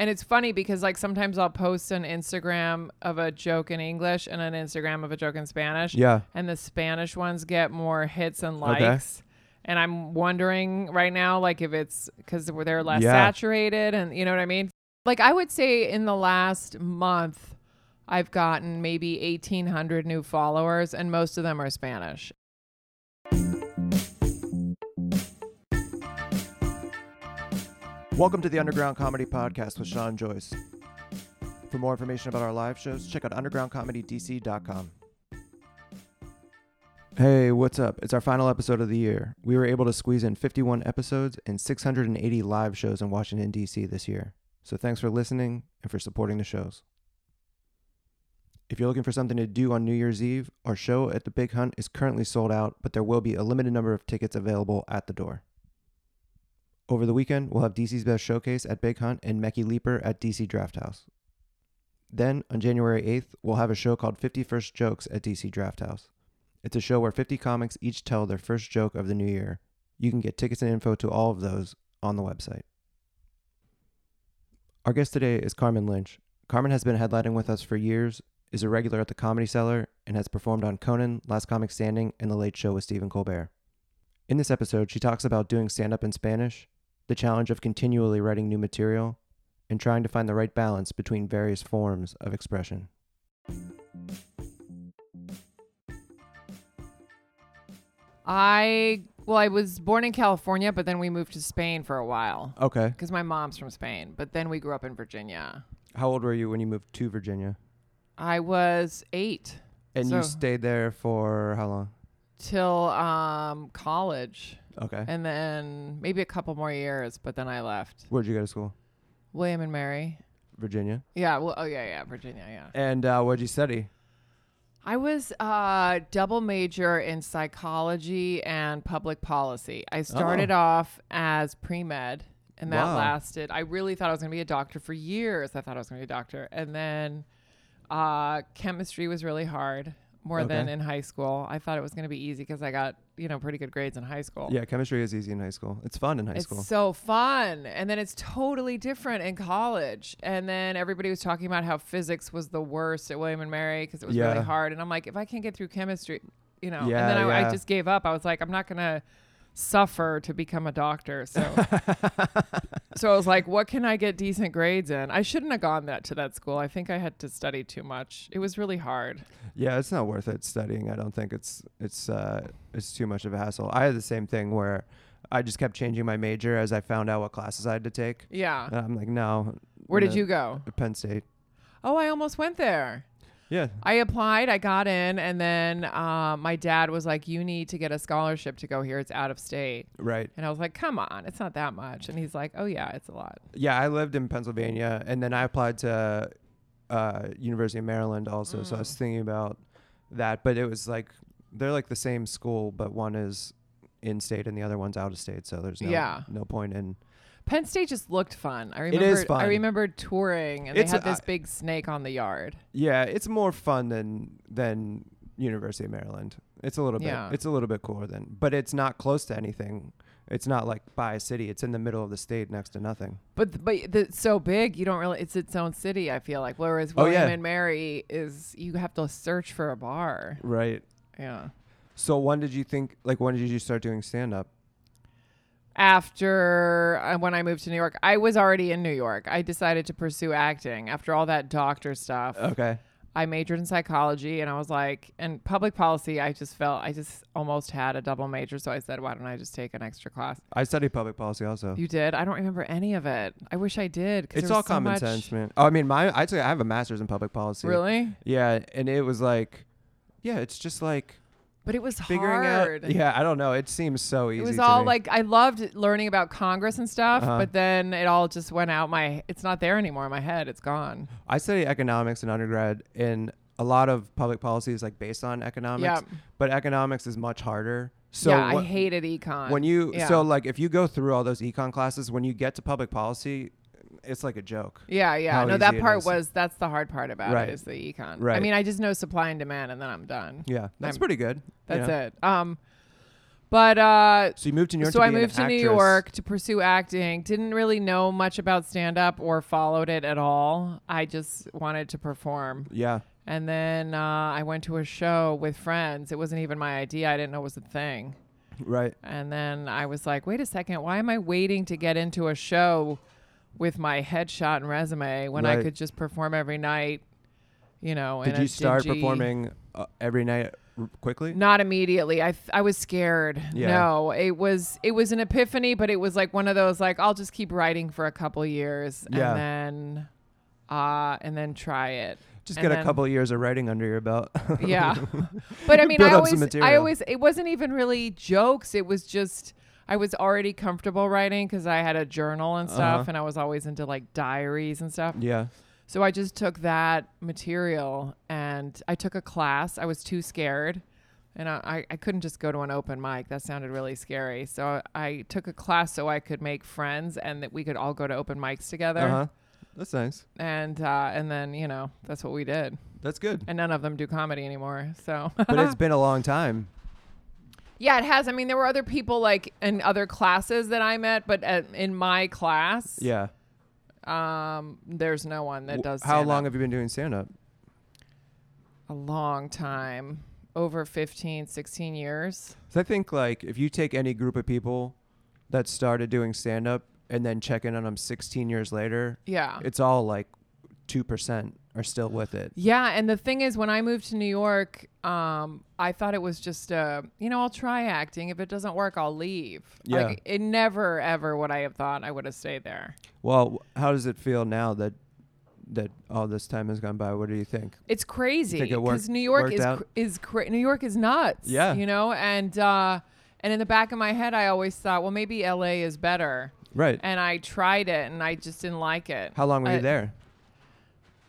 And it's funny because like sometimes I'll post an Instagram of a joke in English and an Instagram of a joke in Spanish. Yeah. And the Spanish ones get more hits and likes. Okay. And I'm wondering right now, like if it's because they're less Yeah. saturated and you know what I mean? Like I would say in the last month, I've gotten maybe 1,800 new followers and most of them are Spanish. Welcome to the Underground Comedy Podcast with Sean Joyce. For more information about our live shows, check out undergroundcomedydc.com. Hey, what's up? It's our final episode of the year. We were able to squeeze in 51 episodes and 680 live shows in Washington, D.C. this year. So thanks for listening and for supporting the shows. If you're looking for something to do on New Year's Eve, our show at the Big Hunt is currently sold out, but there will be a limited number of tickets available at the door. Over the weekend, we'll have DC's Best Showcase at Big Hunt and Mecky Leaper at DC Draft House. Then, on January 8th, we'll have a show called 50 First Jokes at DC Draft House. It's a show where 50 comics each tell their first joke of the new year. You can get tickets and info to all of those on the website. Our guest today is Carmen Lynch. Carmen has been headlining with us for years, is a regular at the Comedy Cellar, and has performed on Conan, Last Comic Standing, and The Late Show with Stephen Colbert. In this episode, she talks about doing stand up in Spanish, the challenge of continually writing new material, and trying to find the right balance between various forms of expression. I well, I was born in California, but then we moved to Spain for a while Okay. because my mom's from Spain. But then we grew up in Virginia. How old were you when you moved to Virginia? I was eight And you stayed there for how long? till um, college, Okay. and then maybe a couple more years. But then I left. Where'd you go to school? William and Mary. Virginia. Yeah. Well. Oh yeah. Yeah. Virginia. Yeah. And uh, what'd you study? I was uh, double major in psychology and public policy. I started off as pre med, and that Wow. lasted. I really thought I was going to be a doctor for years. I thought I was going to be a doctor, and then uh, chemistry was really hard, more than in high school. I thought it was going to be easy because I got you know pretty good grades in high school. Yeah, chemistry is easy in high school. It's fun in high It's school. so fun. And then it's totally different in college. And then everybody was talking about how physics was the worst at William and Mary because it was Yeah. really hard. And I'm like, if I can't get through chemistry, you know, Yeah, and then I, yeah. I just gave up. I was like, I'm not going to suffer to become a doctor. So, so I was like, what can I get decent grades in? I shouldn't have gone that to that school. I think I had to study too much. It was really hard. Yeah, it's not worth it studying. I don't think it's it's uh it's too much of a hassle. I had the same thing where I just kept changing my major as I found out what classes I had to take. Yeah. And I'm like, no. Where did you go? Penn State. Oh, I almost went there. Yeah. I applied, I got in, and then um, my dad was like, "You need to get a scholarship to go here. It's out of state." Right. And I was like, "Come on, it's not that much." And he's like, "Oh yeah, it's a lot." Yeah, I lived in Pennsylvania and then I applied to uh University of Maryland also. So I was Mm. thinking about that, but it was like they're like the same school, but one is in state and the other one's out of state. So there's no Yeah. no point in Penn State just looked fun. I remember. is fun. I remember touring, and It's they had a- this big snake on the yard. Yeah, it's more fun than than University of Maryland. It's a little Yeah. bit it's a little bit cooler than, but it's not close to anything. It's not like by a city. It's in the middle of the state next to nothing. But but the, it's so big, you don't really. It's its own city. I feel like. Whereas Oh, William yeah. and Mary is you have to search for a bar. Right. Yeah. So when did you think like when did you start doing stand up? After uh, when I moved to New York, I was already in New York. I decided to pursue acting after all that doctor stuff. Okay. I majored in psychology and I was like, and public policy, I just felt I just almost had a double major. So I said, why don't I just take an extra class? I studied public policy also. You did? I don't remember any of it. I wish I did. It's all so common much- sense, man. Oh, I mean, my I'd say I have a master's in public policy. Really? Yeah, and it was like, yeah, it's just like But it was figuring hard. out. Yeah, I don't know. It seems so easy. It was all me. like I loved learning about Congress and stuff, Uh-huh. but then it all just went out my. It's not there anymore in my head. It's gone. I studied economics in undergrad, and a lot of public policy is like based on economics. Yeah. But economics is much harder. So yeah, I hated econ. when you yeah. so like if you go through all those econ classes, when you get to public policy, it's like a joke. Yeah, yeah. No, that part was that's the hard part about Right. it is the econ. Right. I mean, I just know supply and demand, and then I'm done. Yeah, that's I'm- pretty good. That's know? it. Um, But uh, So you moved to New York. so I moved to New. York to pursue acting. Didn't really know much about stand up or followed it at all. I just wanted to perform. Yeah. And then uh, I went to a show with friends. It wasn't even my idea. I didn't know it was a thing. Right. And then I was like, wait a second, why am I waiting to get into a show with my headshot and resume when I could just perform every night? You know, Did you start dingy- performing uh, every night r- quickly? Not immediately. I th- I was scared. Yeah. No, it was it was an epiphany, but it was like one of those like I'll just keep writing for a couple years Yeah. and then uh and then try it. Just And get a couple of years of writing under your belt. Yeah. but I mean, I always I always it wasn't even really jokes. It was just I was already comfortable writing cuz I had a journal and stuff Uh-huh. and I was always into like diaries and stuff. yeah. So I just took that material and I took a class. I was too scared. And I, I- I couldn't just go to an open mic. That sounded really scary. So I took a class so I could make friends and that we could all go to open mics together. Uh huh. That's nice. And uh, and then, you know, that's what we did. That's good. And none of them do comedy anymore. So But it's been a long time. Yeah, it has. I mean, there were other people like in other classes that I met, but in my class, Yeah. um, there's no one that does. How long have you been doing stand up? A long time, over 15, 16 years. So I think like if you take any group of people that started doing stand up and then check in on them 16 years later, Yeah. it's all like 2% are still with it. Yeah, and the thing is, when I moved to New York, um, I thought it was just, uh, you know, I'll try acting. If it doesn't work, I'll leave. Yeah. Like, it never, ever would I have thought I would have stayed there. Well, how does it feel now that that all this time has gone by? What do you think? It's crazy think it because New York is cr- is cra- New York is nuts. Yeah. you know, and uh, and in the back of my head, I always thought, well, maybe L.A. is better, Right. and I tried it, and I just didn't like it. How long were I- you there?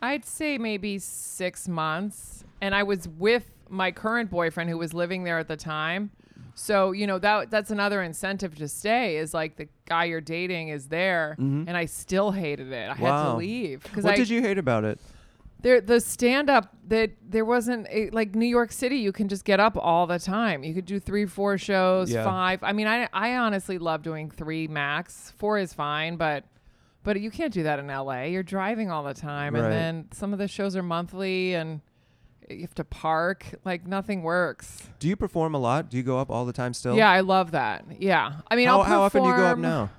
I'd say maybe six months, and I was with my current boyfriend who was living there at the time. So you know that that's another incentive to stay is like the guy you're dating is there, Mhm. and I still hated it. I had to leave What I did you hate about it? there the stand up that there wasn't a, like New York City you can just get up all the time. You could do 3 4 shows, Yeah. 5. I mean I I honestly love doing 3 max. 4 is fine, but but you can't do that in LA. You're driving all the time Right. and then some of the shows are monthly and you have to park. Like nothing works. Do you perform a lot? Do you go up all the time still? Yeah, I love that. Yeah. I mean, how, I'll how often do you go up now?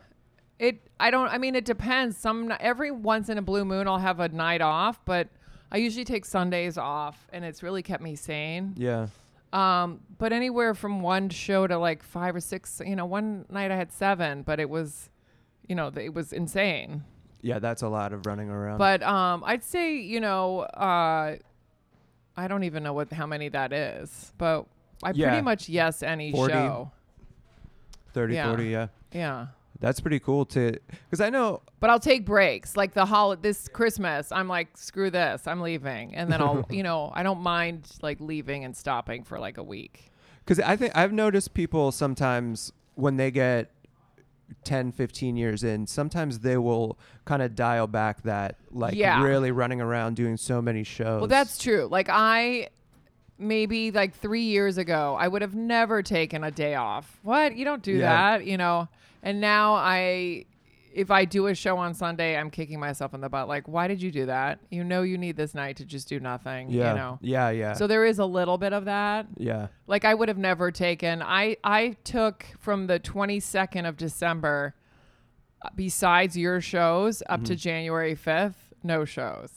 It I don't I mean it depends. Some every once in a blue moon I'll have a night off, but I usually take Sundays off and it's really kept me sane. Yeah. Um but anywhere from one show to like 5 or 6, you know, one night I had 7, but it was you know, it was insane. Yeah, that's a lot of running around. But um I'd say, you know, uh I don't even know what how many that is, but I Yeah. pretty much yes any 40. show. 30, yeah. 40, yeah. Yeah. That's pretty cool to cuz I know But I'll take breaks. Like the hol this Christmas, I'm like, screw this, I'm leaving. And then I'll, you know, I don't mind like leaving and stopping for like a week. cuz I think I've noticed people sometimes when they get 10, 15 years in, sometimes they will kind of dial back that like Yeah. really running around doing so many shows. Well, that's true. Like I maybe like 3 years ago, I would have never taken a day off. What? You don't do Yeah. that, you know. And now I if I do a show on Sunday, I'm kicking myself in the butt. Like, why did you do that? You know you need this night to just do nothing, yeah. you know. Yeah, yeah. So there is a little bit of that. yeah. Like I would have never taken. I I took from the 22nd of December, uh, besides your shows, up Mm-hmm. to January 5th, no shows.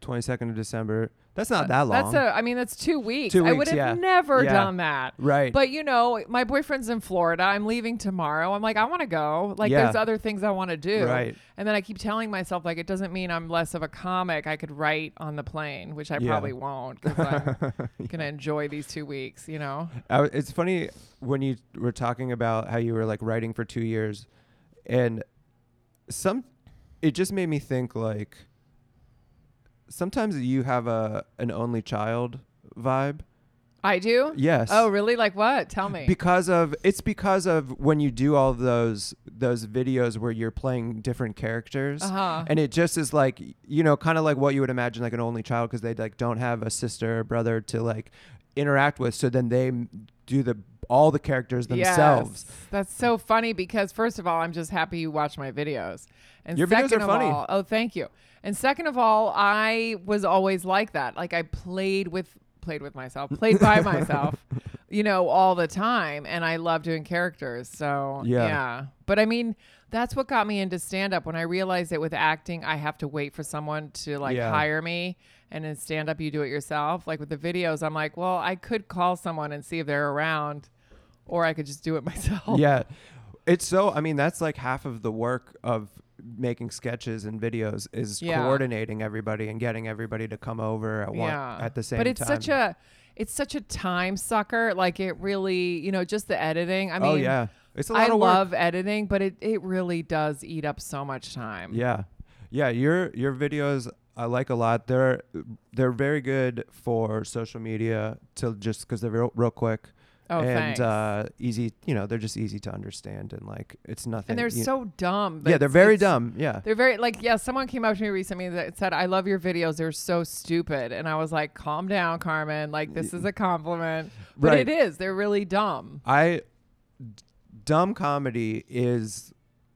22nd of December. That's not uh, that long. That's a. I mean, that's two weeks. Two weeks I would have yeah. never Yeah. done that. right. But you know, my boyfriend's in Florida. I'm leaving tomorrow. I'm like, I want to go. Like, Yeah. there's other things I want to do. Right. And then I keep telling myself, like, it doesn't mean I'm less of a comic. I could write on the plane, which I probably won't because I'm gonna enjoy these two weeks. You know. It's funny when you were talking about how you were like writing for two years, and some, it just made me think like. Sometimes you have a an only child vibe. I do. Yes. Oh, really? Like what? Tell me. Because of it's because of when you do all those those videos where you're playing different characters. Uh huh. And it just is like you know, kind of like what you would imagine like an only child because they like don't have a sister or brother to like interact with. So then they do the all the characters themselves. Yes. That's so funny because first of all, I'm just happy you watch my videos. And Your videos second are of funny. all, oh, thank you. And second of all, I was always like that. Like I played with played with myself, played by myself, you know, all the time, and I love doing characters. So Yeah. yeah. But I mean, that's what got me into stand up when I realized that with acting, I have to wait for someone to like Yeah. hire me. And in stand up, you do it yourself. Like with the videos, I'm like, well, I could call someone and see if they're around, or I could just do it myself. Yeah. It's so I mean that's like half of the work of making sketches and videos is Yeah. coordinating everybody and getting everybody to come over at one Yeah. at the same time. but it's time. such a it's such a time sucker like it really you know just the editing i oh, mean oh yeah. It's a lot i of work. love editing but it, it really does eat up so much time Yeah, yeah. Your your videos I like a lot. They're they're very good for social media to just because they're real, real quick oh and thanks uh, easy. You know, they're just easy to understand and like it's nothing. and they're you- so dumb yeah, they're it's- very it's- dumb. Yeah, they're very like yeah someone came up to me recently that said i love your videos they're so stupid and i was like calm down carmen like this is a compliment but Right. it is they're really dumb I dumb comedy is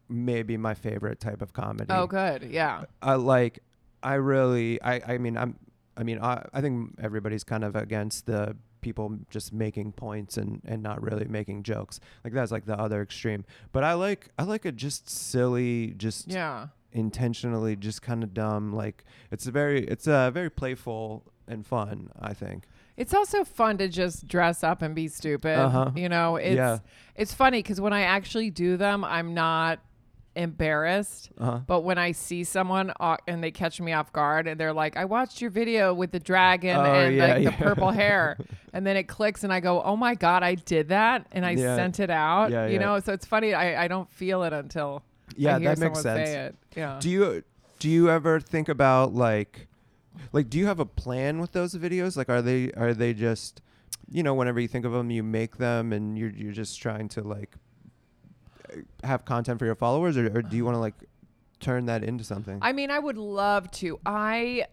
maybe my favorite type of comedy. oh good yeah I like I really I I mean I'm I mean I I think everybody's kind of against the people just making points and and not really making jokes. Like that's like the other extreme. But I like I like a just silly just yeah intentionally just kind of dumb like it's a very it's a very playful and fun, I think. It's also fun to just dress up and be stupid. Uh-huh. You know, it's Yeah. it's funny because when I actually do them, I'm not embarrassed. Uh-huh. But when I see someone uh, and they catch me off guard and they're like, "I watched your video with the dragon Oh, and yeah, like yeah. the purple hair," and then it clicks and I go, "Oh my god, I did that!" and I Yeah. sent it out. You know, so it's funny. I, I don't feel it until Yeah, that makes sense. Yeah. Do you do you ever think about like like do you have a plan with those videos? Like are they are they just you know whenever you think of them you make them and you're you're just trying to like have content for your followers or, or do you want to like turn that into something? I mean, I would love to. I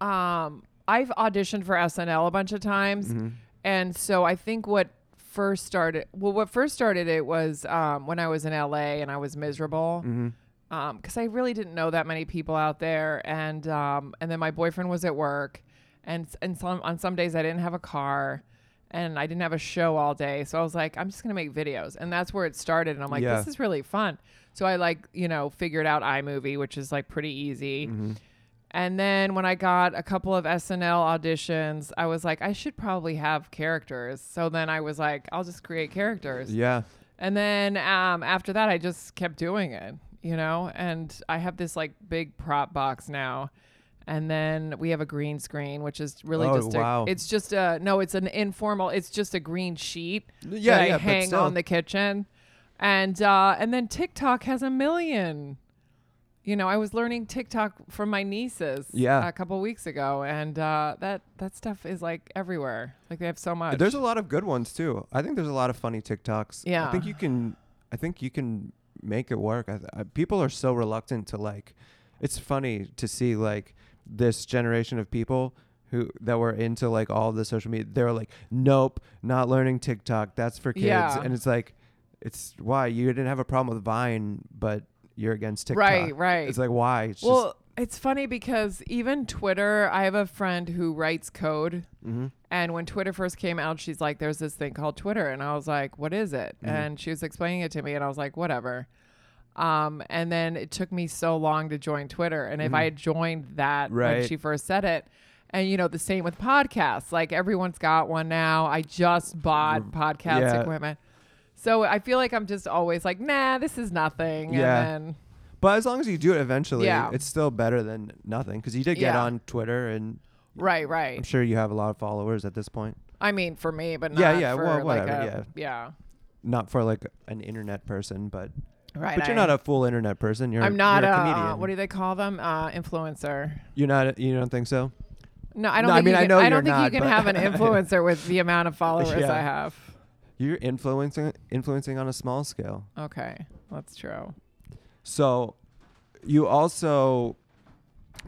um I've auditioned for SNL a bunch of times. Mhm. And so I think what first started well what first started it was um when I was in LA and I was miserable. Mhm. Um cuz I really didn't know that many people out there and um and then my boyfriend was at work and and some on some days I didn't have a car and I didn't have a show all day. So I was like I'm just going to make videos. And that's where it started and I'm like Yeah. this is really fun. So I like, you know, figured out iMovie, which is like pretty easy. Mhm. And then when I got a couple of SNL auditions, I was like, I should probably have characters. So then I was like, I'll just create characters. Yeah. And then um, after that, I just kept doing it, you know? And I have this like big prop box now. And then we have a green screen, which is really Oh, just wow. a, it's just a, no, it's an informal, it's just a green sheet Yeah, that yeah, I hang on the kitchen. And, uh, and then TikTok has a million. You know, I was learning TikTok from my nieces Yeah. a couple weeks ago, and uh, that that stuff is like everywhere. Like they have so much. There's a lot of good ones too. I think there's a lot of funny TikToks. Yeah, I think you can. I think you can make it work. I, th- I, people are so reluctant to like. It's funny to see like this generation of people who that were into like all the social media. They were like, nope, not learning TikTok. That's for kids. Yeah. And it's like, it's why you didn't have a problem with Vine, but you're against TikTok. right, right. It's like why? It's well, it's funny because even Twitter. I have a friend who writes code, just. hmm and when Twitter first came out, she's like, "There's this thing called Twitter," and I was like, "What is it?" Mhm. And she was explaining it to me, and I was like, "Whatever." Um, and then it took me so long to join Twitter, and if Mhm. I had joined that when she first said it. And you know the same with podcasts. Like everyone's got one now. I just bought podcast Yeah. equipment, so I feel like I'm just always like, nah, this is nothing. Yeah. And then But as long as you do it eventually, Yeah. it's still better than nothing. Because you did get Yeah. on Twitter, and right, right. I'm sure you have a lot of followers at this point. I mean, for me, but not Yeah, yeah, for well, like whatever, a, yeah. yeah, Not for like an internet person, but right. but you're I- not a full internet person. You're I'm not you're a, a, comedian. uh, what do they call them? Uh, influencer. you're not. You don't think so? No, I don't. No, I think mean, you I can, know I you're don't think not, you can but- have an influencer with the amount of followers Yeah. I have. You're influencing influencing on a small scale. Okay, that's true. So, you also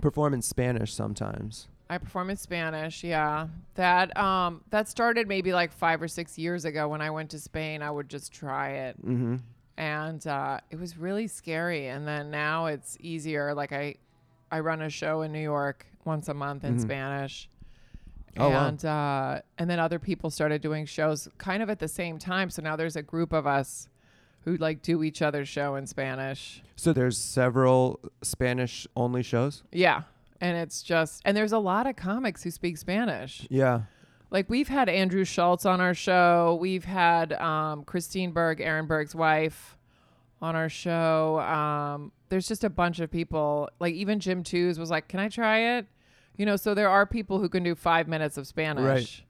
perform in Spanish sometimes. I perform in Spanish. Yeah, that um that started maybe like five or six years ago when I went to Spain. I would just try it, Mm-hmm. And uh, it was really scary. And then now it's easier. Like I, I run a show in New York once a month in Mhm. Spanish. Oh, wow. and uh, and then other people started doing shows kind of at the same time. So now there's a group of us who like do each other's show in Spanish. So there's several Spanish only shows. Yeah. And it's just, and there's a lot of comics who speak Spanish. Yeah. Like we've had Andrew Schulz on our show. We've had um, Christine Berg, Aaron Berg's wife, on our show. Um, there's just a bunch of people. Like even Jim Tews was like, "Can I try it?" You know. So there are people who can do five minutes of Spanish, Right.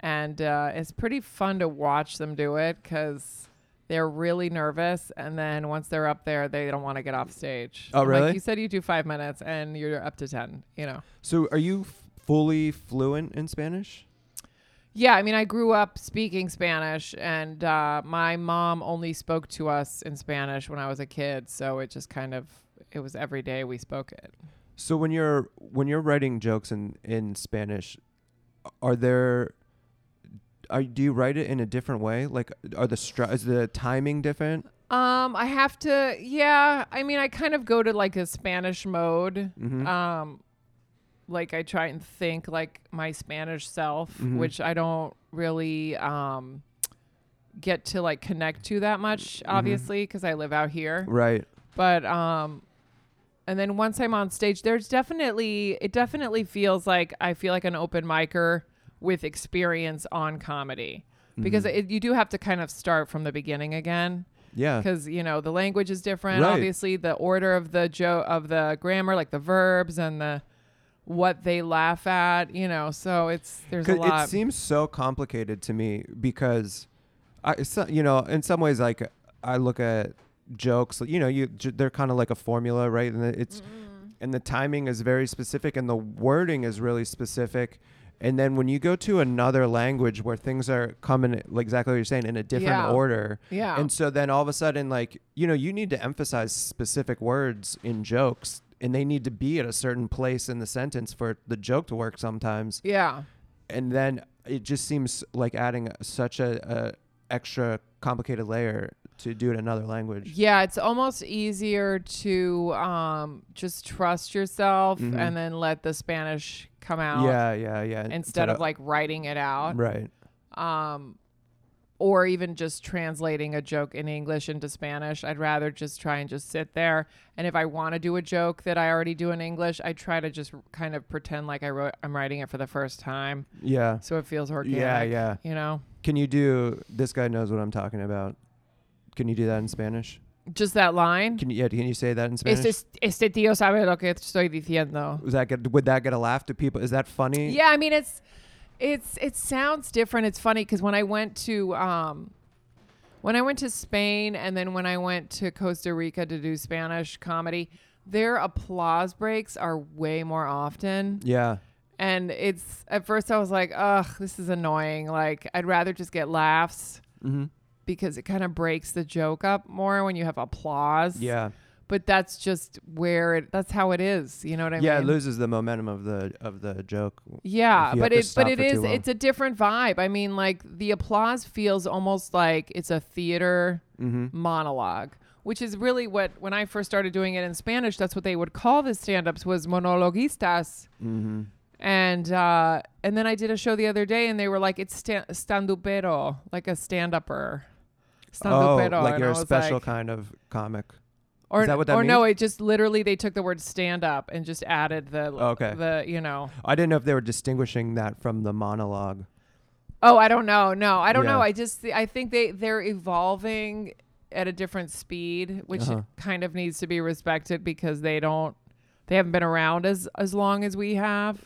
and uh, it's pretty fun to watch them do it because they're really nervous, and then once they're up there, they don't want to get off stage. Oh, I'm really? Like, you said you do five minutes, and you're up to ten. You know. So are you f- fully fluent in Spanish? Yeah, I mean, I grew up speaking Spanish, and uh, my mom only spoke to us in Spanish when I was a kid. So it just kind of it was every day we spoke it. So when you're when you're writing jokes in in Spanish, are there are do you write it in a different way? Like are the stru- is the timing different? Um, I have to. Yeah, I mean, I kind of go to like a Spanish mode. Mhm. Um, like I try and think like my Spanish self, Mhm. which I don't really um get to like connect to that much, obviously, because I live out here. Right. but um and then once i'm on stage there's definitely it definitely feels like i feel like an open micer with experience on comedy because Mhm. it, you do have to kind of start from the beginning again yeah. because you know the language is different Right. obviously the order of the jo- of the grammar like the verbs and the what they laugh at you know so it's there's a lot It seems so complicated to me because, I, so, you know, in some ways, like I look at jokes, you know, you j- they're kind of like a formula, right? And it's mm-hmm. and the timing is very specific, and the wording is really specific. And then when you go to another language where things are coming, like exactly what you're saying, in a different Yeah. order, yeah and so then all of a sudden, like, you know, you need to emphasize specific words in jokes and they need to be at a certain place in the sentence for the joke to work sometimes. yeah And then it just seems like adding such a, a extra complicated layer to do it in another language. Yeah, it's almost easier to um, just trust yourself Mhm. and then let the Spanish come out Yeah, yeah, yeah. instead of like writing it out. right. Um, or even just translating a joke in English into Spanish. I'd rather just try and just sit there. And if I want to do a joke that I already do in English, I try to just kind of pretend like I wrote I'm writing it for the first time. Yeah. So it feels organic. Yeah, yeah. You know? Can you do this guy knows what I'm talking about? Can you do that in Spanish? Just that line. Can you yeah, can you say that in Spanish? Este, este tío sabe lo que estoy diciendo. Was that get, would that get a laugh to people? Is that funny? Yeah, I mean it's it's it sounds different. It's funny because when I went to um when I went to Spain and then when I went to Costa Rica to do Spanish comedy, their applause breaks are way more often. Yeah. And it's at first I was like, ugh, this is annoying. Like I'd rather just get laughs Mm-hmm. because it kind of breaks the joke up more when you have applause. Yeah. But that's just where it that's how it is. You know what I mean? yeah, it loses the momentum of the of the joke. Yeah, but it but it is it's a different vibe. I mean, like the applause feels almost like it's a theater Mm-hmm. monologue, which is really what when I first started doing it in Spanish, that's what they would call the stand-ups was monologuistas. Mm-hmm. And uh and then I did a show the other day and they were like it's sta- standupero, like a stand-upper. Oh, Standupero. like and you're a special like- kind of comic. Or, Is that what that or no, it just literally they took the word stand up and just added the Okay. the you know I didn't know if they were distinguishing that from the monologue. Oh, I don't know. No, I don't Yeah. know. I just I think they they're evolving at a different speed, which Uh-huh. kind of needs to be respected because they don't they haven't been around as as long as we have.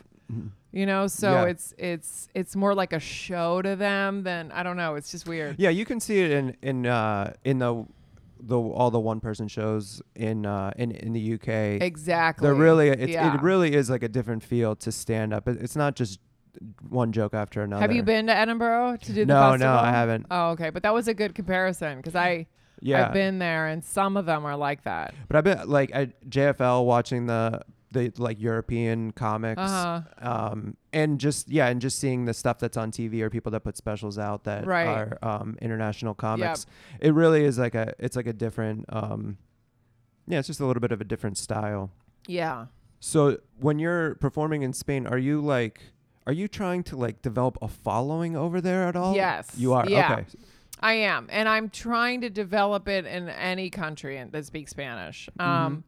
You know, so Yeah. it's it's it's more like a show to them than I don't know. It's just weird. Yeah, you can see it in in uh, in the the all the one person shows in uh, in in the UK. Exactly. They're really it's, Yeah. it really is like a different feel to stand up. It's not just one joke after another. Have you been to Edinburgh to do the No, no. I haven't. Oh, okay, but that was a good comparison because I Yeah, I've been there and some of them are like that. but I've been like at JFL watching the the like European comics. Uh-huh. Um, and just yeah, and just seeing the stuff that's on TV or people that put specials out that Right. are um, international comics. It really is like a it's like a different um, yeah, it's just a little bit of a different style. Yeah. So when you're performing in Spain, are you like are you trying to like develop a following over there at all? Yes. You are. Yeah. Okay. I am, and I'm trying to develop it in any country that speaks Spanish. Mm-hmm.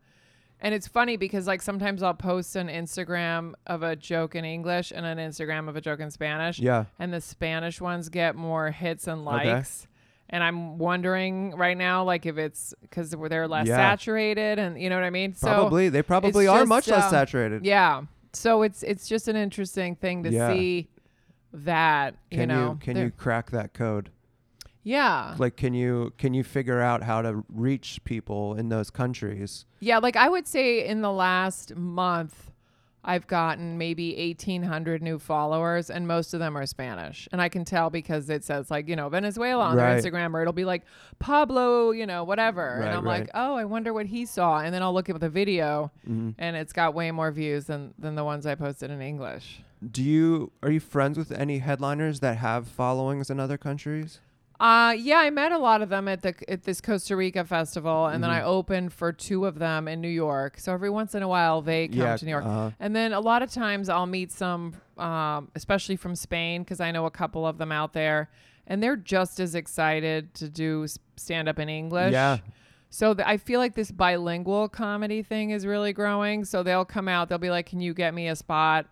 And it's funny because like sometimes I'll post an Instagram of a joke in English and an Instagram of a joke in Spanish, Yeah. and the Spanish ones get more hits and likes. Okay. And I'm wondering right now, like if it's because they're less Yeah. saturated, and you know what I mean. Probably. they probably are just, much less um, saturated. Yeah. So it's it's just an interesting thing to Yeah. see that you Can know. can you crack that code? Yeah. Like can you can you figure out how to reach people in those countries? Yeah, like I would say in the last month, I've gotten maybe 1,800 new followers, and most of them are Spanish. And I can tell because it says, like, you know, Venezuela on Right. their Instagram, or it'll be like Pablo, you know, whatever. Right, and I'm right. like, oh, I wonder what he saw. And then I'll look at the video, Mhm. and it's got way more views than, than the ones I posted in English. Do you are you friends with any headliners that have followings in other countries? Uh, yeah, I met a lot of them at the at this Costa Rica festival, and then Mhm. I opened for two of them in New York. So every once in a while, they come yeah, to New York. uh-huh. And then a lot of times I'll meet some, um, especially from Spain, because I know a couple of them out there, and they're just as excited to do stand up in English. Yeah. So th- I feel like this bilingual comedy thing is really growing. So they'll come out, they'll be like, "Can you get me a spot?"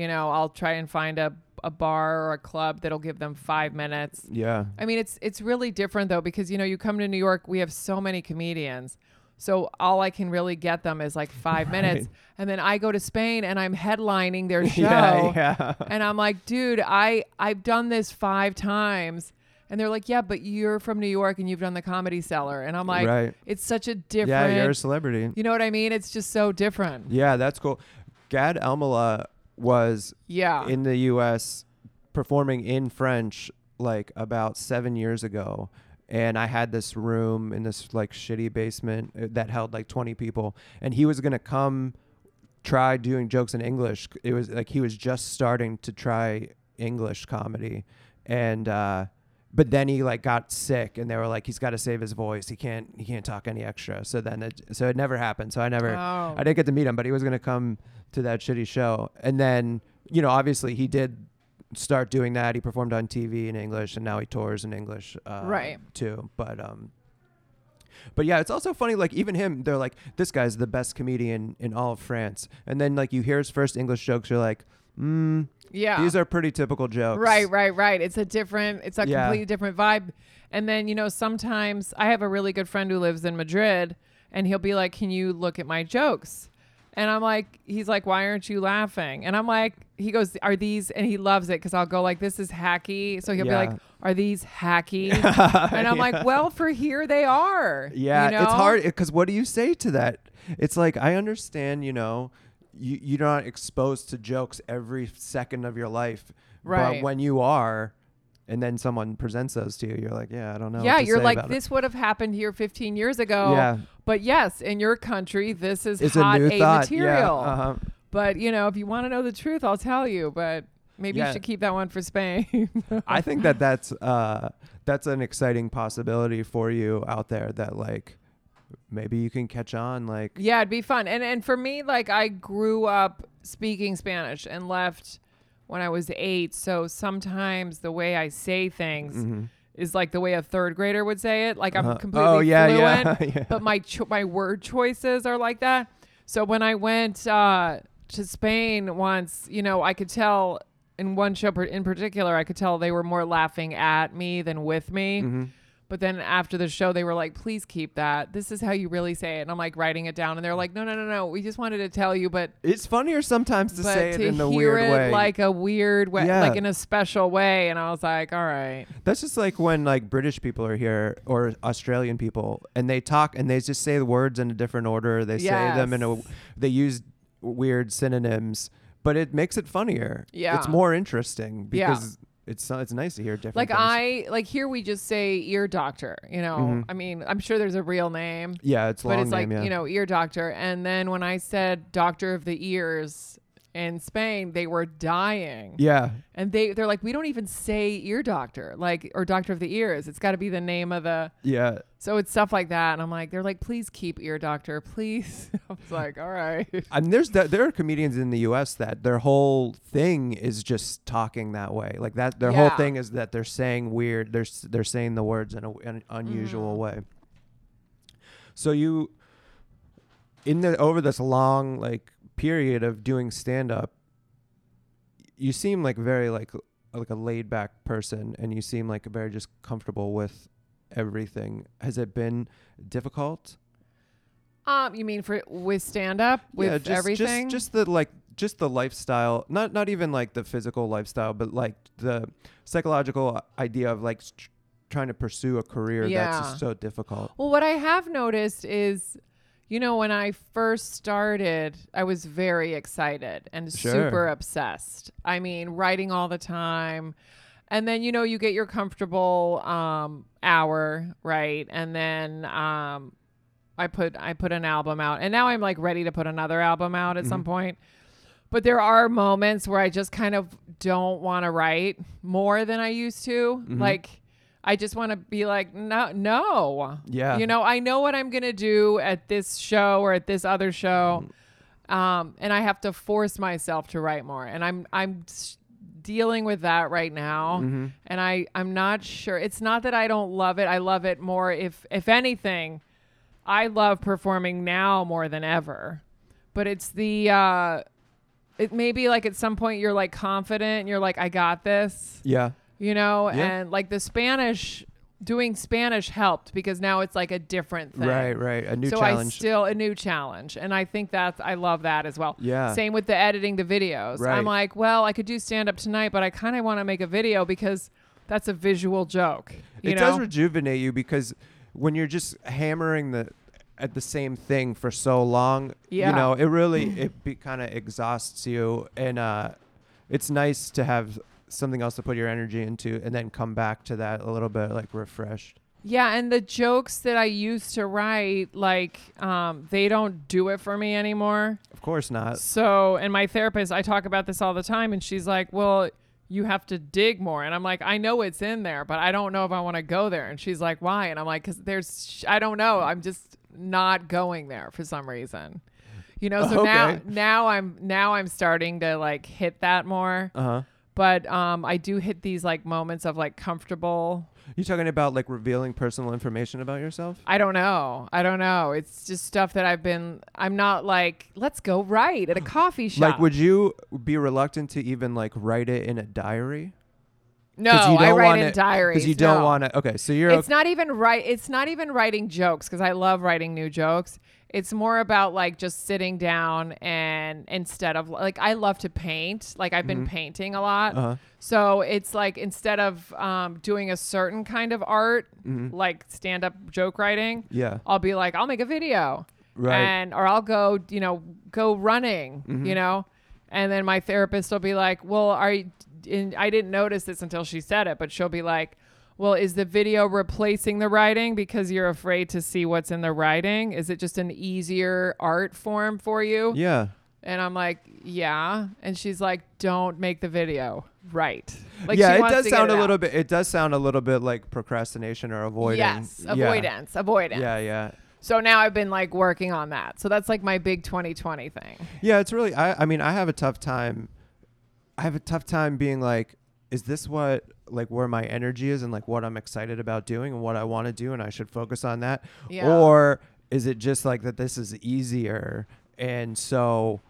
You know, I'll try and find a a bar or a club that'll give them five minutes. Yeah. I mean, it's it's really different though because you know you come to New York, we have so many comedians. So all I can really get them is like five minutes, and then I go to Spain and I'm headlining their show, Yeah, yeah. and I'm like, dude, I I've done this five times, and they're like, yeah, but you're from New York and you've done the Comedy Cellar, and I'm like, right. it's such a different. Yeah, you're a celebrity. you know what I mean? It's just so different. Yeah, that's cool. Gad Elmaleh was Yeah. in the U.S. performing in French like about seven years ago. And I had this room in this like shitty basement uh, that held like 20 people. And he was going to come try doing jokes in English. It was like he was just starting to try English comedy. And, uh, but then he like got sick and they were like, he's got to save his voice. He can't, he can't talk any extra. So then it, so it never happened. So I never, oh. I didn't get to meet him, but he was going to come to that shitty show. And then, you know, obviously he did start doing that. He performed on TV in English and now he tours in English uh, Right. too. But um but yeah, it's also funny like even him they're like this guy's the best comedian in all of France. And then like you hear his first English jokes you're like, "Mm, yeah. these are pretty typical jokes." Right, right, right. It's a different, it's a Yeah. completely different vibe. And then, you know, sometimes I have a really good friend who lives in Madrid and he'll be like, Can you look at my jokes? And I'm like, He's like, Why aren't you laughing? And I'm like, He goes, Are these, and he loves it because I'll go like, This is hacky. So he'll Yeah. be like, Are these hacky? and I'm like, Well, for here they are. Yeah, You know? it's hard because what do you say to that? It's like I understand, you know, you you're not exposed to jokes every second of your life, Right. But when you are, and then someone presents those to you, you're like, yeah, I don't know. Yeah, what to you're say like, about it." This would have happened here 15 years ago. Yeah, But yes, in your country, this is it's hot a new thought. material. Yeah, uh-huh. But you know, if you want to know the truth, I'll tell you. But maybe Yeah. you should keep that one for Spain. I think that that's uh that's an exciting possibility for you out there. That like maybe you can catch on. Like yeah, it'd be fun. And and for me, like I grew up speaking Spanish and left when I was eight. So sometimes the way I say things mhm. is like the way a third grader would say it. Like I'm Uh-huh. completely oh yeah, fluent, yeah, yeah. but my cho- my word choices are like that. So when I went uh, to Spain once, you know, I could tell in one show in particular, I could tell they were more laughing at me than with me. Mhm. But then after the show, they were like, "Please keep that. This is how you really say it." And I'm like writing it down, and they're like, "No, no, no, no. We just wanted to tell you, but It's funnier sometimes to but say it to in the hear weird it way. like a weird way, Yeah. like in a special way." And I was like, "All right, That's just like when like British people are here or Australian people and they talk and they just say the words in a different order. They say them in a Yes. they use weird synonyms, but it makes it funnier. Yeah. It's more interesting Yeah. because it's it's nice to hear different. Like things. I like here we just say ear doctor. You know, Mhm. I mean, I'm sure there's a real name, yeah, it's long but it's like name, yeah. you know ear doctor. And then when I said doctor of the ears in Spain, they were dying. yeah, And they they're like, we don't even say ear doctor, like or doctor of the ears. It's got to be the name of the. yeah. So it's stuff like that, and I'm like, they're like, please keep ear doctor, please. I was like, all right. And there's that there are comedians in the U.S. that their whole thing is just talking that way. Like that, their whole thing is that they're saying weird. They're they're saying the words in a, an unusual Mhm. way. So you, in the over this long like period of doing stand up, you seem like very like like a laid back person, and you seem like very just comfortable with everything. Has it been difficult? Um, you mean for with stand up with yeah, just, everything? Just, just the like, just the lifestyle. Not not even like the physical lifestyle, but like the psychological idea of like tr- trying to pursue a career that's just so difficult. Well, what I have noticed is, you know, when I first started, I was very excited and Sure. super obsessed. I mean, writing all the time. And then, you know, you get your comfortable um, hour, right? And then um, I put I put an album out. And now I'm like ready to put another album out at some Mhm. point. But there are moments where I just kind of don't want to write more than I used to. Mhm. Like I just want to be like, no, no. Yeah. You know, I know what I'm going to do at this show or at this other show. Mm. Um, and I have to force myself to write more. And I'm, I'm s- dealing with that right now. hmm And I, I'm not sure. It's not that I don't love it. I love it more. If, if anything, I love performing now more than ever. But it's the, uh, it may be like at some point you're like confident and you're like, I got this Yeah. You know Yeah. and like the spanish doing spanish helped because now it's like a different thing Right. Right. A new so i still a new challenge and i think that's i love that as well yeah. same with the editing the videos Right. i'm like well i could do stand up tonight but i kind of want to make a video because that's a visual joke you it know does rejuvenate you because when you're just hammering the at the same thing for so long, Yeah. you know, it really it be, kind of exhausts you, and uh, it's nice to have something else to put your energy into, and then come back to that a little bit like refreshed. yeah and the jokes that i used to write like um, they don't do it for me anymore Of course not. So, and my therapist, I talk about this all the time, and she's like, "Well, you have to dig more." And I'm like, "I know it's in there, but I don't know if I want to go there." And she's like, "Why?" And I'm like, "Cause there's, I don't know. I'm just not going there for some reason." You know. So now, now I'm now I'm starting to like hit that more, Uh huh. But um, I do hit these like moments of like comfortable. You talking about like revealing personal information about yourself? I don't know. I don't know. It's just stuff that I've been. I'm not like, let's go write at a coffee shop. Like, would you be reluctant to even like write it in a diary? no, you I don't write in diaries. Because you don't no. want to. Okay, so you're it's not even right it's not even writing jokes because i love writing new jokes it's more about like just sitting down and instead of like i love to paint like i've been Mhm. painting a lot Uh huh. so it's like instead of um, doing a certain kind of art hmm like stand-up joke writing Yeah. i'll be like i'll make a video Right. and or i'll go you know go running Mhm. you know and then my therapist will be like well are you i didn't notice this until she said it but she'll be like well is the video replacing the writing because you're afraid to see what's in the writing is it just an easier art form for you yeah. and i'm like yeah and she's like don't make the video right like yeah, it does sound it a out. little bit. It does sound a little bit like procrastination or avoiding. yes Yeah. avoidance avoidance Yeah, yeah, so now i've been like working on that so that's like my big 2020 thing yeah. It's really. I. I mean, I have a tough time. I have a tough time being like, is this what like where my energy is and like what I'm excited about doing and what I want to do and I should focus on that, yeah or is it just like that this is easier and so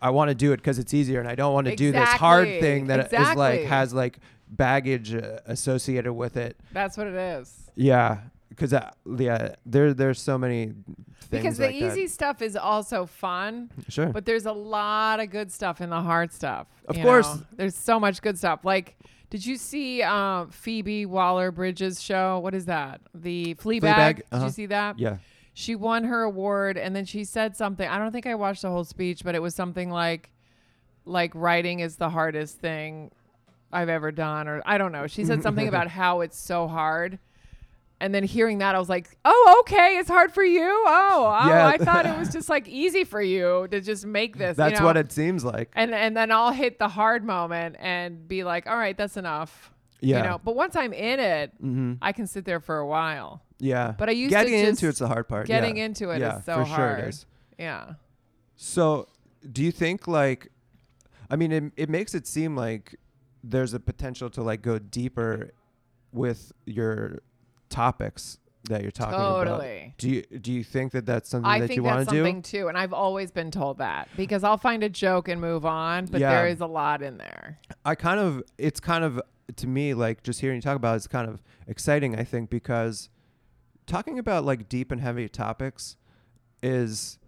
I want to do it because it's easier and I don't want to do this hard thing that is Exactly. like has like baggage uh, associated with it. That's what it is. Yeah, because uh, yeah, there there's so many things Because the like easy stuff is also fun. Sure. but there's a lot of good stuff in the hard stuff. Of course. know? There's so much good stuff. Like, did you see um, Phoebe Waller Bridge's show? What is that? The Fleabag. Fleabag, Did uh-huh. you see that? yeah. She won her award, and then she said something. I don't think I watched the whole speech, but it was something like, like writing is the hardest thing I've ever done, or I don't know. She said something about how it's so hard. And then hearing that, I was like, "Oh, okay, it's hard for you. Oh, oh Yeah. I thought it was just like easy for you to just make this. you That's know? what it seems like. and and then I'll hit the hard moment and be like, all right, that's enough. Yeah. You know, but once I'm in it, hmm I can sit there for a while. Yeah. But I used getting to into it's the hard part. getting yeah. into it is yeah, so for hard. sure it is. Yeah. So, do you think like, I mean, it it makes it seem like there's a potential to like go deeper with your topics that you're talking about. Totally. Do you do you think that that's something I that think you want to do? something too, and I've always been told that because I'll find a joke and move on, but Yeah. there is a lot in there. I kind of it's kind of to me like just hearing you talk about it is kind of exciting I think because talking about like deep and heavy topics is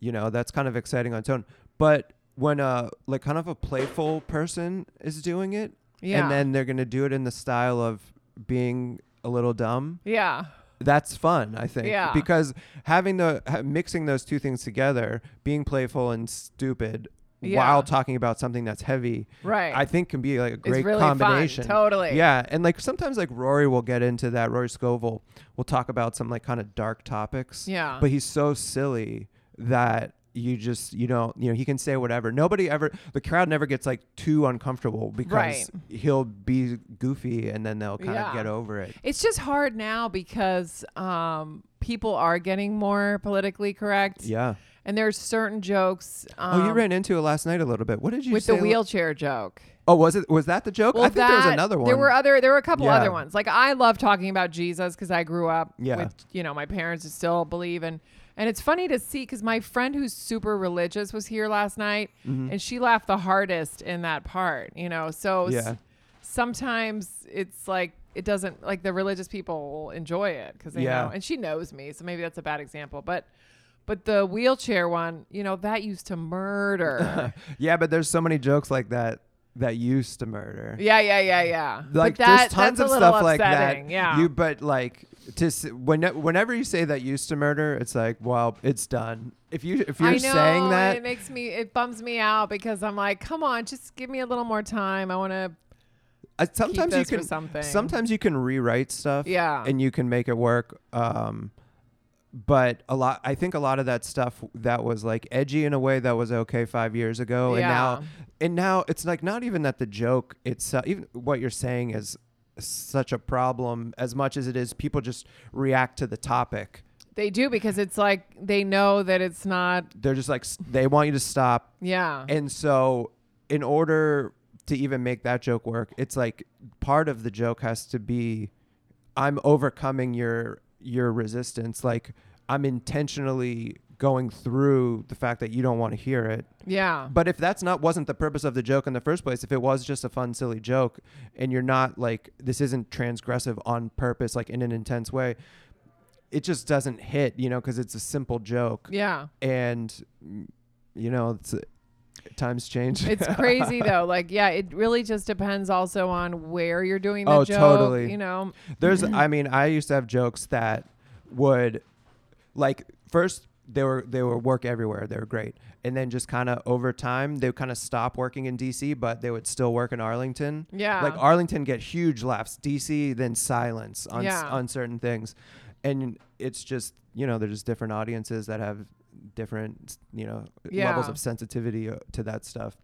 you know that's kind of exciting on its own but when uh like kind of a playful person is doing it Yeah. and then they're going to do it in the style of being a little dumb yeah. that's fun i think Yeah. because having the ha- mixing those two things together being playful and stupid Yeah. while talking about something that's heavy Right. I think can be like a it's great really combination. Fun. Totally. Yeah, and like sometimes like Rory will get into that. Rory Scovel will talk about some like kind of dark topics. Yeah. But he's so silly that you just you know you know he can say whatever. Nobody ever the crowd never gets like too uncomfortable because Right. he'll be goofy and then they'll kind of get over it. It's just hard now because um, people are getting more politically correct. Yeah. And there's certain jokes. Um, oh, you ran into it last night a little bit. What did you with the wheelchair joke. Oh, was it? Was that the joke? I think there was another one. There were other. There were a couple Yeah. other ones. Like I love talking about Jesus because I grew up Yeah. with you know my parents still believe in. And it's funny to see because my friend who's super religious was here last night, Mm-hmm. and she laughed the hardest in that part. You know, so s- sometimes it's like it doesn't like the religious people enjoy it because they Yeah. know, and she knows me, so maybe that's a bad example, but. But the wheelchair one, you know, that used to murder. yeah, but there's so many jokes like that that used to murder. yeah, yeah, yeah, yeah. like that, there's tons of stuff like that. Yeah. You but like to when whenever you say that used to murder, it's like well, it's done. If you if you're I know, saying that, it makes me it bums me out because I'm like, come on, just give me a little more time. I want to uh, sometimes you can something. sometimes you can rewrite stuff. Yeah. and you can make it work. Um, but a lot, I think a lot of that stuff that was like edgy in a way that was okay five years ago, and now and now it's like not even that the joke it's uh, even what you're saying is such a problem as much as it is people just react to the topic they do because it's like they know that it's not. they're just like they want you to stop Yeah. and so in order to even make that joke work it's like part of the joke has to be i'm overcoming your your resistance like i'm intentionally going through the fact that you don't want to hear it yeah. but if that's not wasn't the purpose of the joke in the first place if it was just a fun silly joke and you're not like this isn't transgressive on purpose like in an intense way it just doesn't hit you know because it's a simple joke yeah. and mm, you know it's times change It's crazy though. Like, yeah, it really just depends also on where you're doing the Oh, joke. totally. You know. there's i mean i used to have jokes that would like first they were they were work everywhere. They were great. And then just kind of over time they would kind of stop working in dc but they would still work in arlington. Yeah. like arlington get huge laughs. Dc then silence on s- on certain things. And it's just you know there's just different audiences that have different you know levels of sensitivity uh, to that stuff.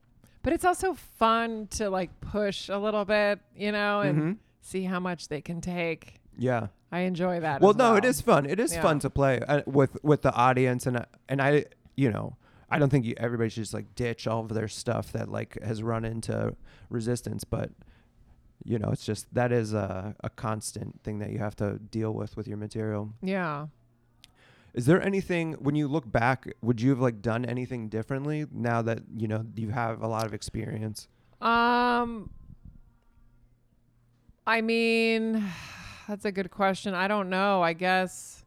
But it's also fun to like push a little bit, you know, and Mhm. see how much they can take. yeah I enjoy that. well no it is fun it is Yeah. fun to play uh, with with the audience and uh, and i you know i don't think you, everybody should just like ditch all of their stuff that like has run into resistance but you know it's just that is a, a constant thing that you have to deal with with your material Yeah. is there anything when you look back would you have like done anything differently now that you know you have a lot of experience Um, I mean, that's a good question. I don't know. I guess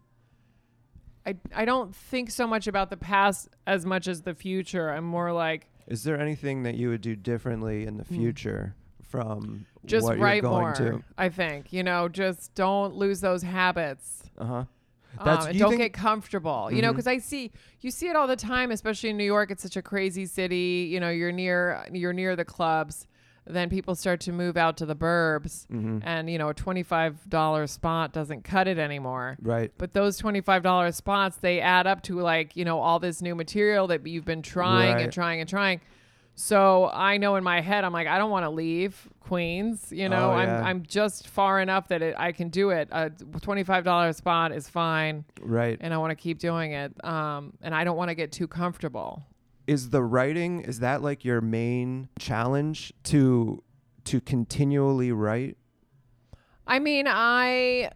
I I don't think so much about the past as much as the future. I'm more like is there anything that you would do differently in the Hmm. future from just what write you're going more. to I think you know, just don't lose those habits. uh-huh um, and don't get comfortable, you know, because I see you see it all the time, especially in New York. It's such a crazy city. You know, you're near you're near the clubs, then people start to move out to the burbs hmm and you know a $25 spot doesn't cut it anymore. Right. but those $25 spots they add up to like you know all this new material that you've been trying Right. and trying and trying. So i know in my head i'm like i don't want to leave queens you know? Oh, i'm i'm just far enough that it, i can do it. A $25 spot is fine. Right. and i want to keep doing it. Um and i don't want to get too comfortable is the writing is that like your main challenge to to continually write I mean, I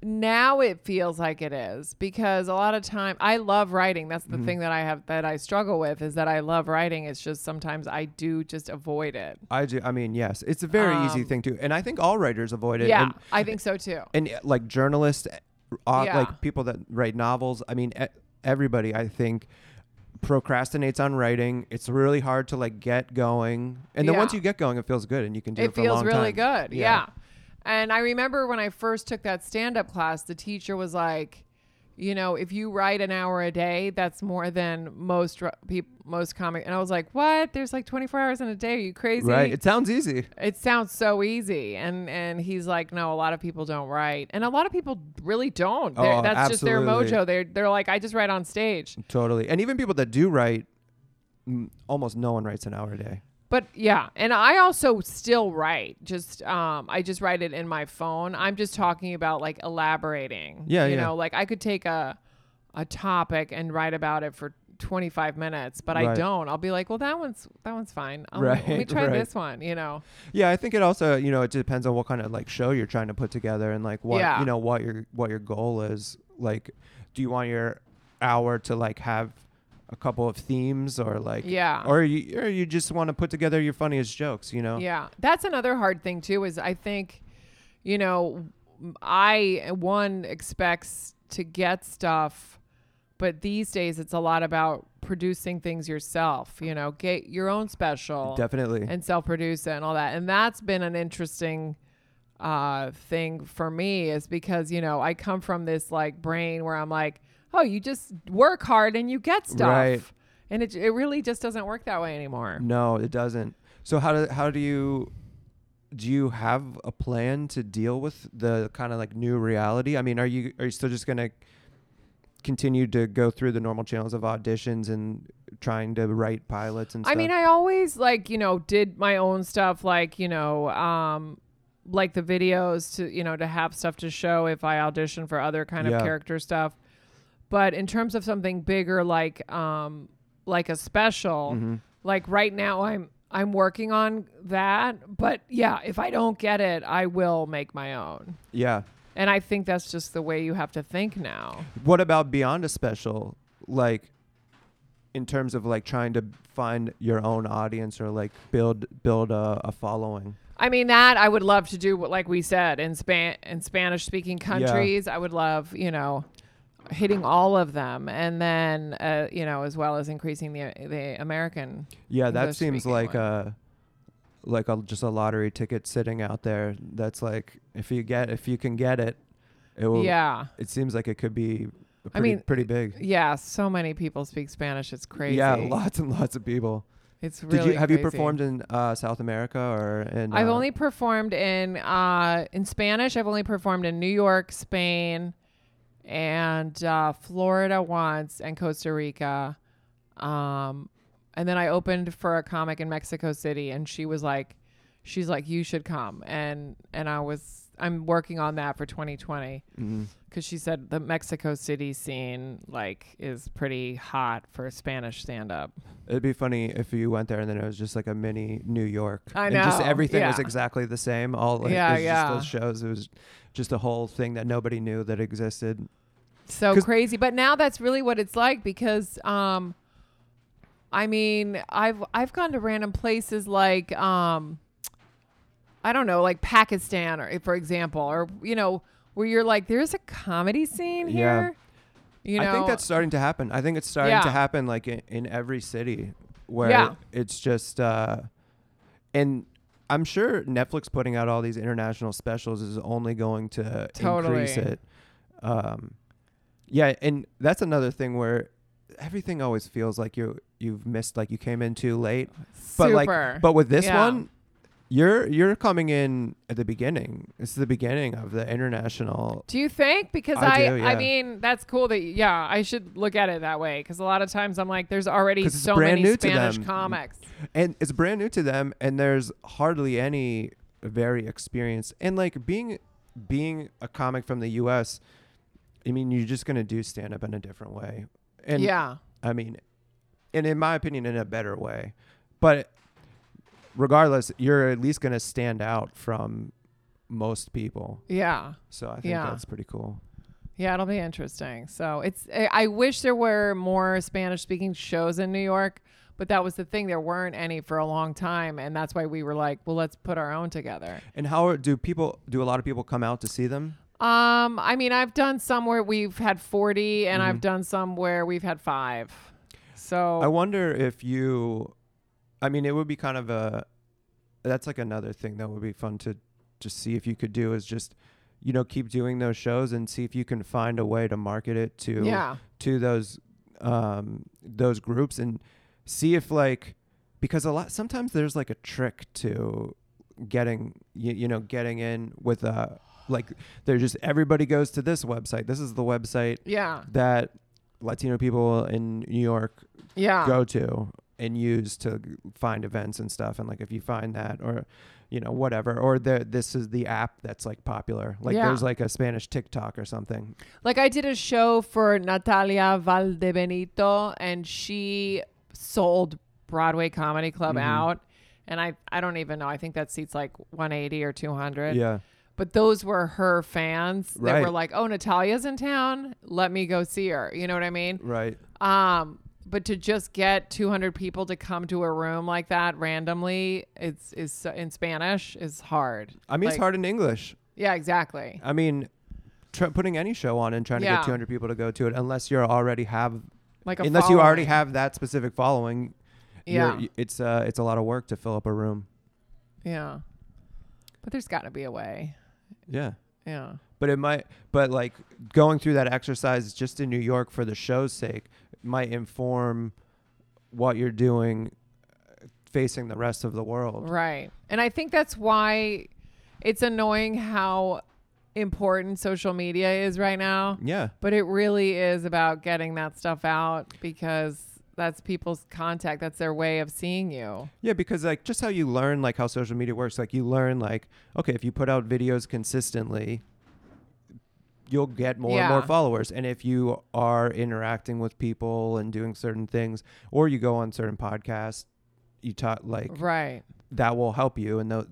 now it feels like it is because a lot of time I love writing. That's the Mhm. thing that I have that I struggle with is that I love writing. It's just sometimes I do just avoid it. i do i mean yes it's a very easy Um, thing to and i think all writers avoid it yeah, and, I think so too. and like journalists uh, Yeah. like people that write novels i mean everybody i think procrastinates on writing it's really hard to like get going and then Yeah. once you get going it feels good and you can do it, It for a feels long really time. good. Yeah. And I remember when I first took that stand up class, the teacher was like, you know, if you write an hour a day, that's more than most people, most comic. And I was like, what? There's like 24 hours in a day. Are you crazy? right. It sounds easy. It sounds so easy. And and he's like no a lot of people don't write. And a lot of people really don't. They're- Oh, that's just their mojo. They're they're like i just write on stage. Totally. And even people that do write mm, almost no one writes an hour a day but yeah and i also still write just um i just write it in my phone i'm just talking about like elaborating Yeah, you yeah. know like i could take a a topic and write about it for 25 minutes but i don't i'll be like well that one's that one's fine I'll, let me try right. this one you know Yeah, I think it also, you know, it depends on what kind of like show you're trying to put together and like what, Yeah. you know, what your what your goal is. Like do you want your hour to like have a couple of themes or like yeah or you or you just want to put together your funniest jokes, you know? Yeah, that's another hard thing too. Is I think, you know, I one expects to get stuff, but these days it's a lot about producing things yourself. You know, get your own special Definitely. and self-produce it and all that. And that's been an interesting uh thing for me is because you know I come from this like brain where I'm like, oh, you just work hard and you get stuff. Right. And it, it really just doesn't work that way anymore. no, it doesn't. So how do how do you do you have a plan to deal with the kind of like new reality? I mean, are you are you still just going to continue to go through the normal channels of auditions and trying to write pilots and stuff? I mean, I always like, you know, did my own stuff like, you know, um like the videos to, you know, to have stuff to show if I audition for other kind Yeah. of character stuff. But in terms of something bigger like um like a special, Mhm. like right now I'm I'm working on that, but yeah, if I don't get it, I will make my own. Yeah. And I think that's just the way you have to think now. What about beyond a special? Like in terms of like trying to find your own audience or like build build a, a following. I mean that I would love to do, what- like we said, in span in Spanish speaking countries. I would love, you know, hitting all of them, and then uh, you know, as well as increasing the the American. Yeah, that seems like one. a like a just a lottery ticket sitting out there. That's like if you get if you can get it, it will. yeah, It seems like it could be I pretty, mean, pretty big. yeah. So many people speak Spanish. It's crazy. Yeah, lots and lots of people. It's really. Did you have you performed in uh, South America or in? I've uh, only performed in uh, in Spanish. I've only performed in New York, Spain, and uh, Florida once, and Costa Rica. Um, and then I opened for a comic in Mexico City, and she was like, "She's like, you should come." And and I was, I'm working on that for 2020 mhm. because she said the Mexico City scene like is pretty hot for Spanish stand up. It'd be funny if you went there and then it was just like a mini New York. I And just know, everything was exactly the same. All like, Yeah, yeah. those shows. It was just a whole thing that nobody knew that existed. So crazy but now that's really what it's like because um i mean i've i've gone to random places like um i don't know like pakistan or for example or you know where you're like there's a comedy scene Yeah. here you know I think that's starting to happen. I think it's starting to happen like in, in every city where Yeah. it's just uh and I'm sure Netflix putting out all these international specials is only going to increase it. Um yeah, and that's another thing where everything always feels like you you've missed like you came in too late. Super. But like but with this Yeah. one You're you're coming in at the beginning. It's the beginning of the international. Do you think? Because I I, do, I mean, that's cool that yeah, I should look at it that way. Because a lot of times I'm like, there's already so many Spanish comics. and it's brand new to them and there's hardly any very experienced and like being being a comic from the US I mean you're just going to do stand up in a different way and yeah, I mean and in my opinion in a better way but regardless you're at least going to stand out from most people yeah, so I think Yeah. that's pretty cool yeah. It'll be interesting. So it's. I I wish there were more Spanish speaking shows in New York, but that was the thing. There weren't any for a long time, and that's why we were like, well, let's put our own together. and how do people do a lot of people come out to see them Um, I mean, I've done some where we've had 40 and I've Mhm. done some where we've had 5. So I wonder if you, I mean, it would be kind of a, that's like another thing that would be fun to just see if you could do is just, you know, keep doing those shows and see if you can find a way to market it to yeah. to those um those groups and see if like because a lot sometimes there's like a trick to getting you, you know getting in with a like they're just everybody goes to this website this is the website Yeah. that Latino people in New York Yeah. go to and use to find events and stuff. And like if you find that or you know whatever or the this is the app that's like popular. Like Yeah. there's like a Spanish TikTok or something. Like I did a show for Natalia Valdebenito and she sold Broadway Comedy Club Mhm. out. And I, I don't even know. I think that seats like 180 or 200. Yeah. But those were her fans that were like, "Oh, Natalia's in town. Let me go see her." You know what I mean? Right. Um, but to just get 200 people to come to a room like that randomly, it's is in Spanish is hard. I mean Like- it's hard in English. Yeah, exactly. I mean tr- putting any show on and trying to get 200 people to go to it unless you're already have Like a unless you already have that specific following Yeah, it's uh it's a lot of work to fill up a room. yeah. But there's got to be a way. Yeah. Yeah. but it might but like going through that exercise just in new york for the show's sake might inform what you're doing uh, facing the rest of the world Right. And I think that's why it's annoying how important social media is right now. yeah But it really is about getting that stuff out because that's people's contact. That's their way of seeing you. yeah because like just how you learn like how social media works like you learn like okay if you put out videos consistently you'll get more and more followers and if you are interacting with people and doing certain things or you go on certain podcasts you talk like Right. that will help you and the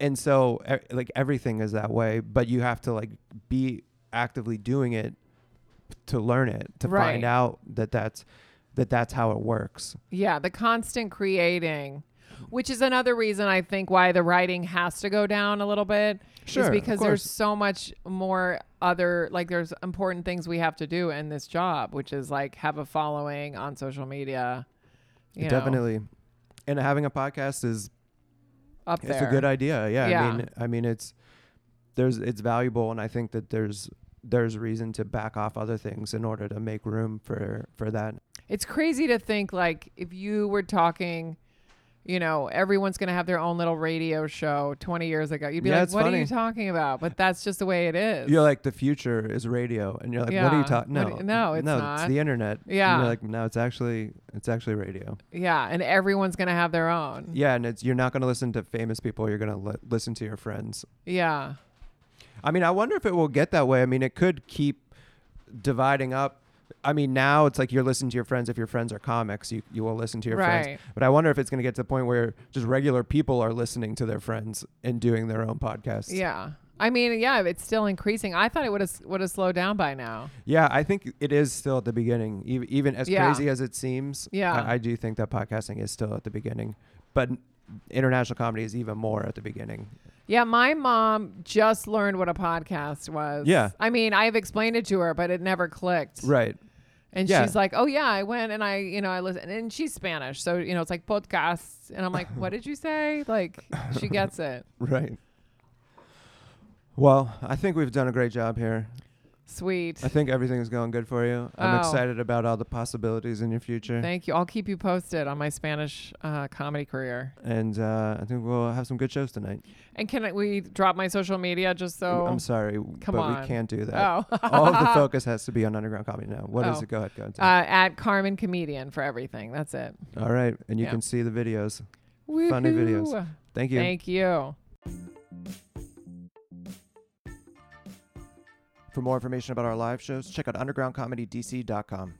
and so e- like everything is that way but you have to like be actively doing it to learn it to Right. find out that that's that that's how it works Yeah. The constant creating, which is another reason I think why the writing has to go down a little bit. Sure, Is because there's so much more other, like, there's important things we have to do in this job, which is like have a following on social media. You know, definitely and having a podcast is up it's there. a good idea yeah, Yeah. i mean i mean it's there's it's valuable and i think that there's there's reason to back off other things in order to make room for for that It's crazy to think like if you were talking, you know, everyone's going to have their own little radio show 20 years ago. You'd be Yeah, like, what are you talking about? But that's just the way it is. you're like the future is radio and you're like what are you talking no no, it's no not. it's the internet And Yeah. you're like no it's actually it's actually radio yeah. And everyone's going to have their own. Yeah, and it's you're not going to listen to famous people. You're going to li- listen to your friends. Yeah. I mean, I wonder if it will get that way. I mean, it could keep dividing up. I mean, now it's like you're listening to your friends. If your friends are comics, you you will listen to your friends. But I wonder if it's going to get to the point where just regular people are listening to their friends and doing their own podcasts. Yeah. I mean, yeah, it's still increasing. I thought it would have would have slowed down by now. Yeah, I think it is still at the beginning. Even, even as Yeah. crazy as it seems, Yeah. I, I do think that podcasting is still at the beginning. But international comedy is even more at the beginning. Yeah, my mom just learned what a podcast was. Yeah. I mean, I've explained it to her, but it never clicked. Right. And Yeah. she's like, "Oh yeah, I went and I, you know, I listened." And she's Spanish, so you know, it's like podcasts. And I'm like, "What did you say?" Like, she gets it. Right. Well, I think we've done a great job here. Sweet. I think everything's going good for you. I'm Oh. excited about all the possibilities in your future. Thank you. I'll keep you posted on my Spanish uh, comedy career. and uh, I think we'll have some good shows tonight. And can I, we drop my social media just so? I'm sorry, come but on. we can't do that. Oh. All of the focus has to be on underground comedy now. What is Oh. it? Go ahead, go ahead. uh, at Carmen Comedian for everything. That's it. all right, and you yeah. can see the videos. Funny videos. Woohoo. Thank you. Thank you. For more information about our live shows, check out undergroundcomedydc.com.